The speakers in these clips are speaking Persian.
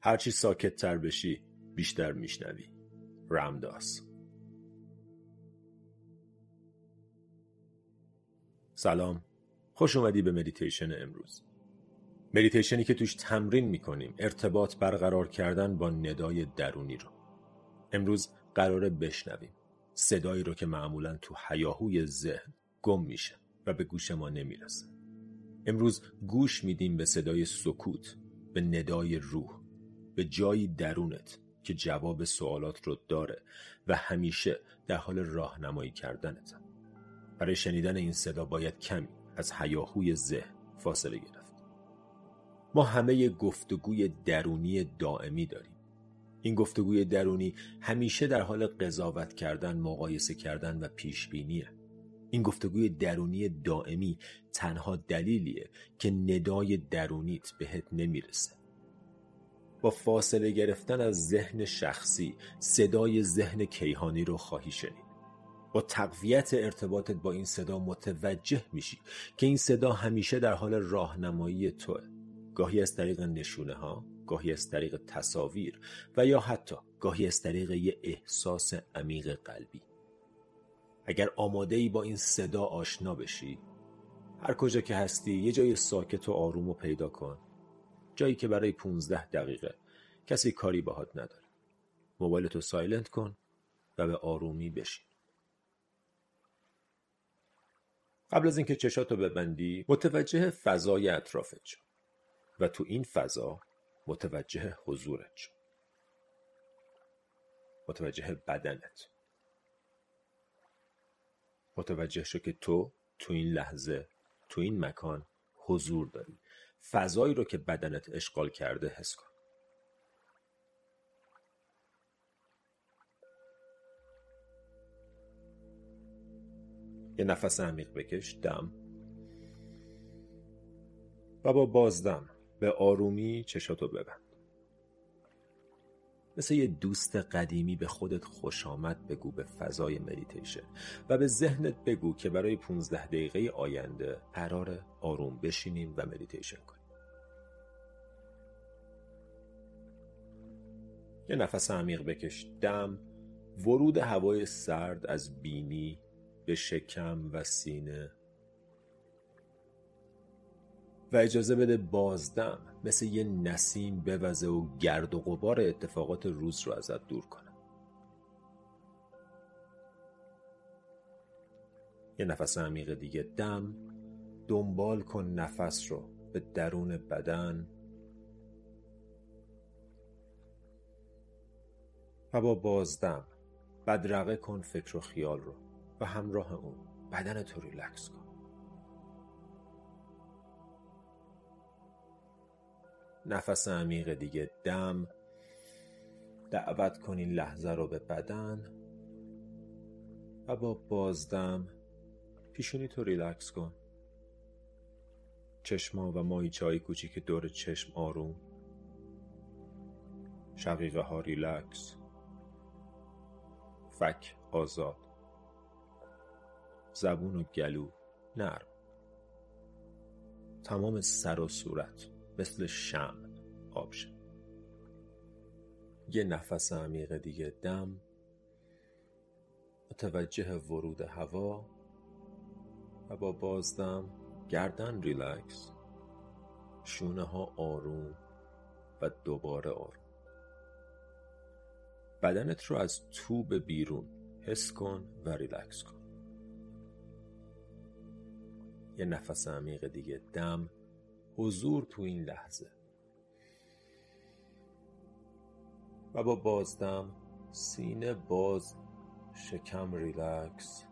هرچی ساکت تر بشی بیشتر میشنوی. رمداس. سلام. خوش اومدی به مدیتیشن امروز. مدیتیشنی که توش تمرین می‌کنیم ارتباط برقرار کردن با ندای درونی رو. امروز قراره بشنویم. صدایی رو که معمولا تو هیاهوی ذهن گم میشه و به گوش ما نمی‌رسه. امروز گوش میدیم به صدای سکوت به ندای روح. به جایی درونت که جواب سوالات رو داره و همیشه در حال راهنمایی کردنت. برای شنیدن این صدا باید کمی از حیاهوی ذهن فاصله گرفت. ما همه گفتگوی درونی دائمی داریم. این گفتگوی درونی همیشه در حال قضاوت کردن مقایسه کردن و پیش بینیه این گفتگوی درونی دائمی تنها دلیلیه که ندای درونیت بهت نمی‌رسه. با فاصله گرفتن از ذهن شخصی صدای ذهن کیهانی رو خواهی شنید. با تقویت ارتباطت با این صدا متوجه میشی که این صدا همیشه در حال راهنمایی توه. گاهی از طریق نشونه ها گاهی از طریق تصاویر و یا حتی گاهی از طریق یه احساس عمیق قلبی. اگر آماده ای با این صدا آشنا بشی هر کجا که هستی یه جای ساکت و آروم و پیدا کن. جایی که برای 15 دقیقه. کسی کاری باهات نداره. موبایلتو سایلنت کن و به آرومی بشین. قبل از اینکه چشاتو ببندی متوجه فضای اطرافت شو و تو این فضا متوجه حضورت شو. متوجه بدنت. متوجه شو که تو تو این لحظه تو این مکان حضور داری. فضایی رو که بدنت اشغال کرده حس کن. یه نفس عمیق بکش دم. و با بازدم به آرومی چشاتو ببند. مثل یه دوست قدیمی به خودت خوش آمد بگو به فضای مدیتیشن و به ذهنت بگو که برای 15 دقیقه آینده قراره آروم بشینیم و مدیتیشن کنیم. یه نفس عمیق بکش. دم ورود هوای سرد از بینی به شکم و سینه. و اجازه بده بازدم مثل یه نسیم بوزه و گرد و غبار اتفاقات روز رو ازت دور کنه یه نفس عمیق دیگه دم دنبال کن نفس رو به درون بدن. و با بازدم بدرقه کن فکر و خیال رو و همراه اون بدن تو ریلکس کن. نفس عمیق دیگه. دم. دعوت کن این لحظه رو به بدن. و با بازدم. پیشونی تو ریلکس کن. چشما و ماهیچه های کوچیک دور چشم آروم. شقیقه ها ریلکس. فک آزاد. زبون و گلو. نرم. تمام سر و صورت. مثل شم آب شد. یه نفس عمیق دیگه دم متوجه ورود هوا و با بازدم گردن ریلکس شونه ها آروم و دوباره آروم. بدنت رو از تو به بیرون حس کن و ریلکس کن. یه نفس عمیق دیگه دم حضور تو این لحظه. و با بازدم سینه باز شکم ریلکس.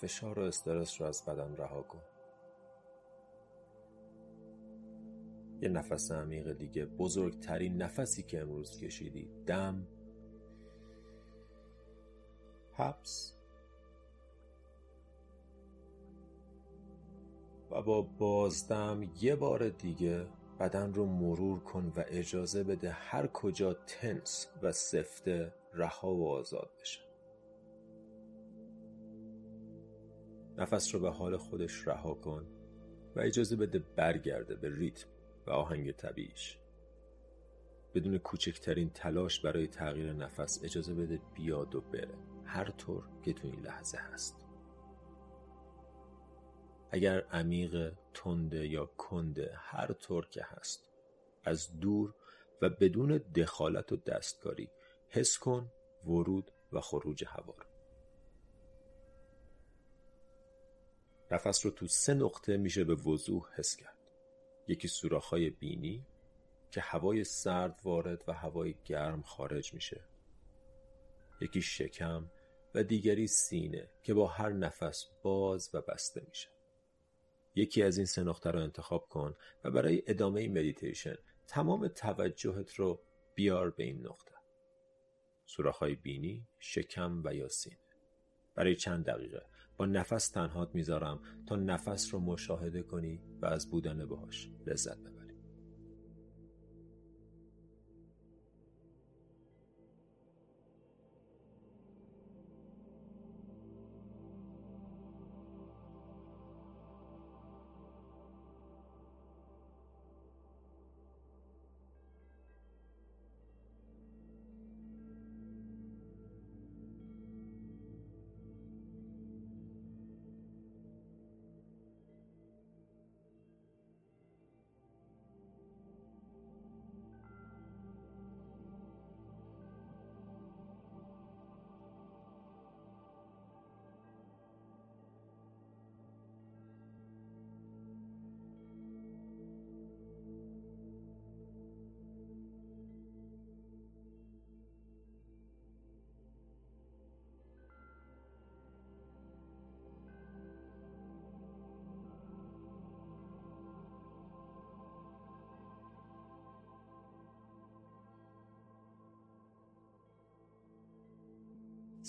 فشار و استرس رو از بدن رها کن. یه نفس عمیق دیگه بزرگترین نفسی که امروز کشیدی. دم حبس. و با بازدم یه بار دیگه بدن رو مرور کن و اجازه بده هر کجا تنس و سفته رها و آزاد بشه. نفس رو به حال خودش رها کن و اجازه بده برگرده به ریتم و آهنگ طبیعیش. بدون کوچکترین تلاش برای تغییر نفس اجازه بده بیاد و بره. هر طور که تو این لحظه هست. اگر عمیق تنده یا کنده هر طور که هست. از دور و بدون دخالت و دستکاری حس کن ورود و خروج هوا رو. نفس رو تو سه نقطه میشه به وضوح حس کرد. یکی سوراخ‌های بینی که هوای سرد وارد و هوای گرم خارج میشه. یکی شکم و دیگری سینه که با هر نفس باز و بسته میشه. یکی از این سه نقطه رو انتخاب کن و برای ادامه مدیتیشن تمام توجهت رو بیار به این نقطه. سوراخ‌های بینی، شکم و یا سینه برای چند دقیقه. با نفس تنهات می‌ذارم تا نفس رو مشاهده کنی و از بودن باهاش لذت ببری.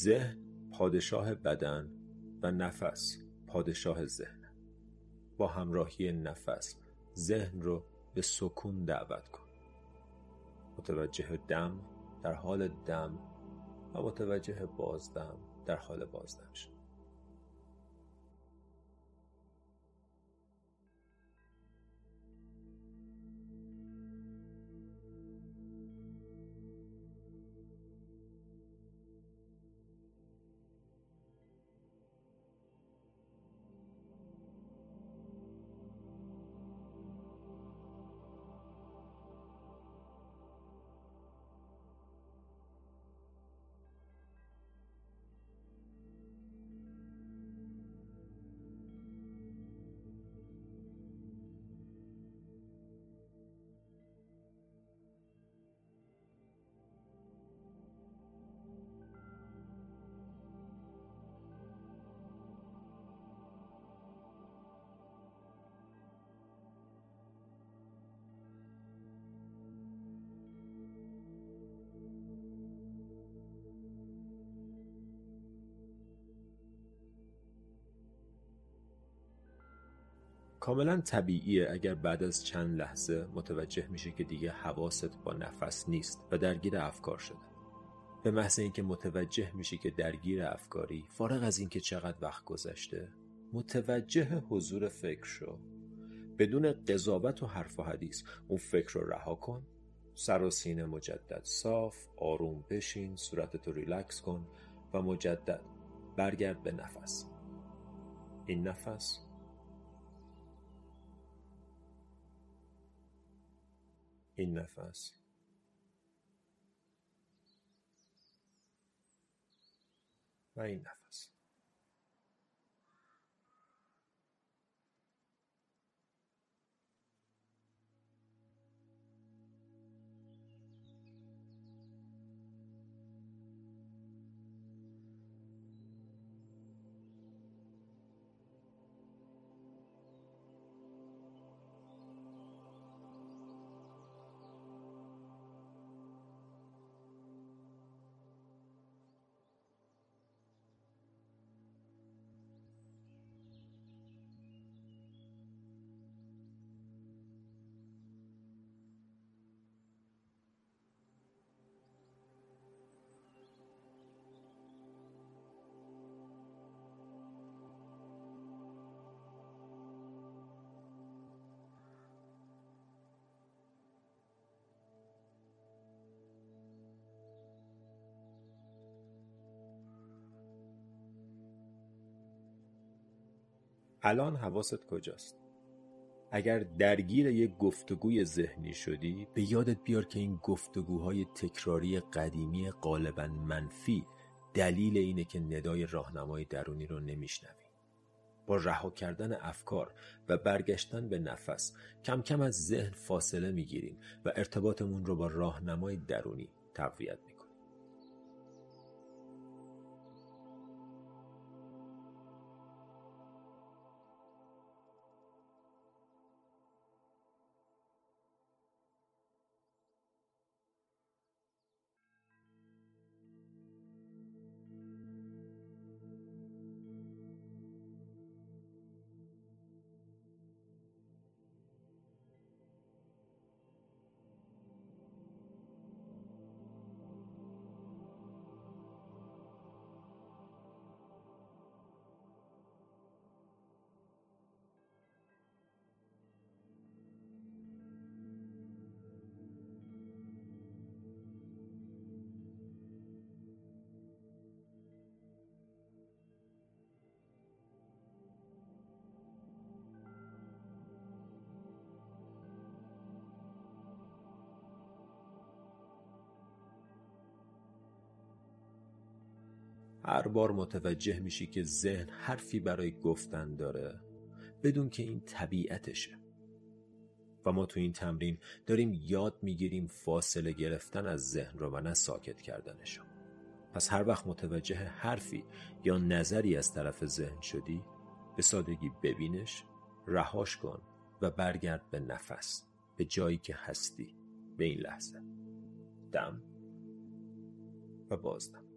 ذهن پادشاه بدن و نفس پادشاه ذهن. با همراهی نفس ذهن رو به سکون دعوت کن. متوجه دم در حال دم و متوجه بازدم در حال بازدم شد کاملا طبیعیه اگر بعد از چند لحظه متوجه میشه که دیگه حواست با نفس نیست و درگیر افکار شده. به محض اینکه متوجه میشی که درگیر افکاری فارغ از اینکه چقدر وقت گذشته متوجه حضور فکر شو. بدون قضاوت و حرف و حدیث اون فکر رو رها کن. سر و سینه مجدد صاف آروم بشین صورتتو ریلکس کن و مجدد برگرد به نفس. این نفس این نفس الان حواست کجاست؟ اگر درگیر یک گفتگوی ذهنی شدی به یادت بیار که این گفتگوهای تکراری قدیمی غالبا منفی دلیل اینه که ندای راهنمای درونی رو نمیشنوی. با رها کردن افکار و برگشتن به نفس کم کم از ذهن فاصله می‌گیریم و ارتباطمون رو با راهنمای درونی تقویت هر بار متوجه میشی که ذهن حرفی برای گفتن داره بدون که این طبیعتشه. و ما تو این تمرین داریم یاد می‌گیریم فاصله گرفتن از ذهن رو و نه ساکت کردنشو. پس هر وقت متوجه حرفی یا نظری از طرف ذهن شدی به سادگی ببینش رهاش کن و برگرد به نفس به جایی که هستی به این لحظه. دم. و بازدم.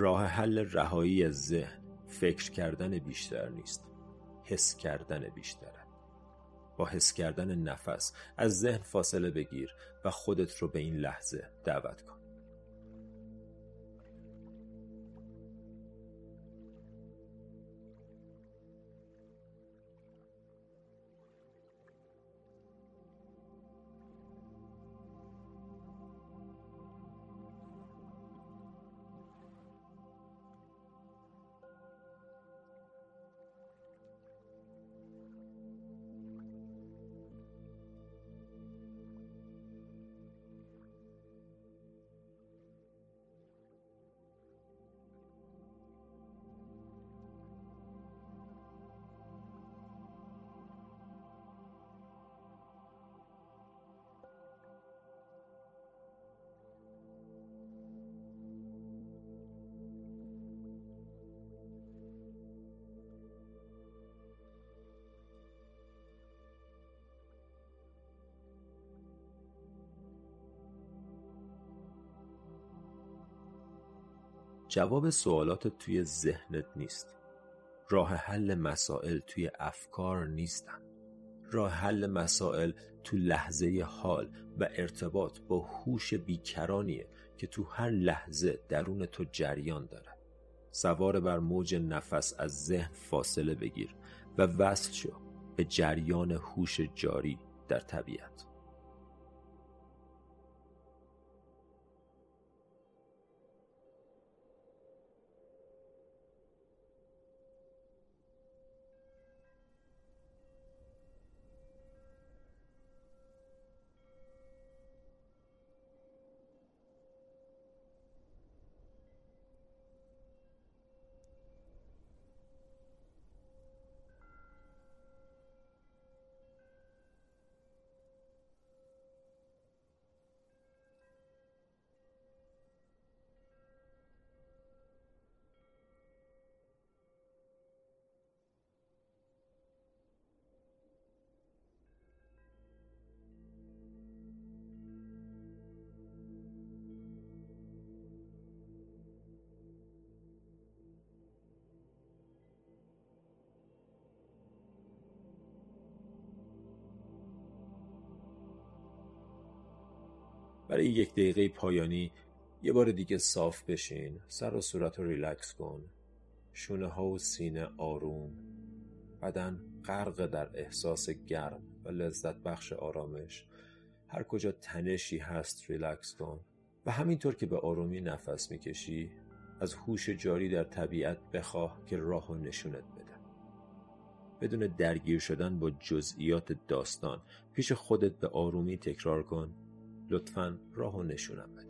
راه حل رهایی از ذهن فکر کردن بیشتر نیست حس کردن بیشتره. با حس کردن نفس از ذهن فاصله بگیر و خودت رو به این لحظه دعوت کن. جواب سوالات توی ذهنت نیست. راه حل مسائل توی افکار نیستن. راه حل مسائل تو لحظه حال و ارتباط با هوش بیکرانیه که تو هر لحظه درون تو جریان داره. سوار بر موج نفس از ذهن فاصله بگیر و وصل شو به جریان هوش جاری در طبیعت. برای یک دقیقه پایانی یه بار دیگه صاف بشین سر و صورت رو ریلکس کن. شونه ها و سینه آروم. بدن غرق در احساس گرم و لذت بخش آرامش. هر کجا تنشی هست ریلکس کن. و همینطور که به آرومی نفس می‌کشی از هوش جاری در طبیعت بخواه که راه و نشونت بده. بدون درگیر شدن با جزئیات داستان پیش خودت به آرومی تکرار کن. لطفا راه و نشونم بده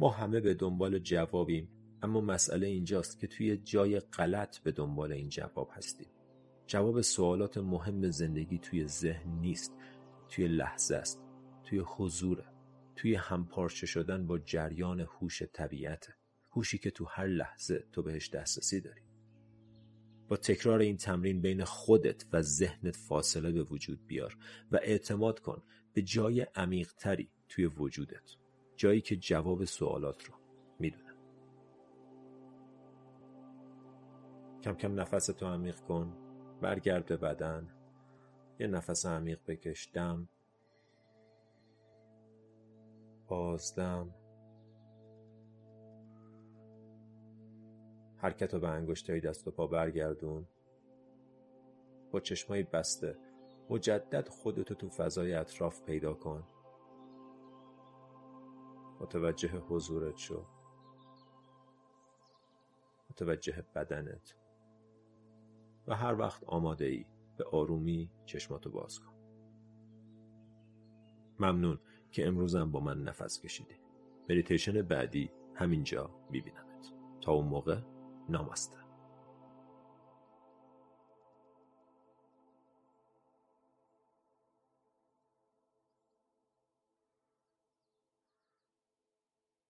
ما همه به دنبال جوابیم اما مسئله اینجاست که توی جای غلط به دنبال این جواب هستیم. جواب سوالات مهم زندگی توی ذهن نیست توی لحظه است توی حضوره توی همپارچه شدن با جریان هوش طبیعته هوشی که تو هر لحظه تو بهش دسترسی داری. با تکرار این تمرین بین خودت و ذهنت فاصله به وجود بیار و اعتماد کن به جای عمیقتری توی وجودت. جایی که جواب سوالات رو می‌دونه کم کم نفس تو عمیق کن برگرد به بدن. یه نفس عمیق بکش دم. بازدم حرکت رو به انگشتای دست و پا برگردون. با چشمای بسته مجدد خودتو تو فضای اطراف پیدا کن. متوجه حضورت شو. متوجه بدنت. و هر وقت آماده ای به آرومی چشماتو باز کن. ممنون که امروزم با من نفس کشیدی. مدیتیشن بعدی همینجا میبینمت. تا اون موقع نامسته.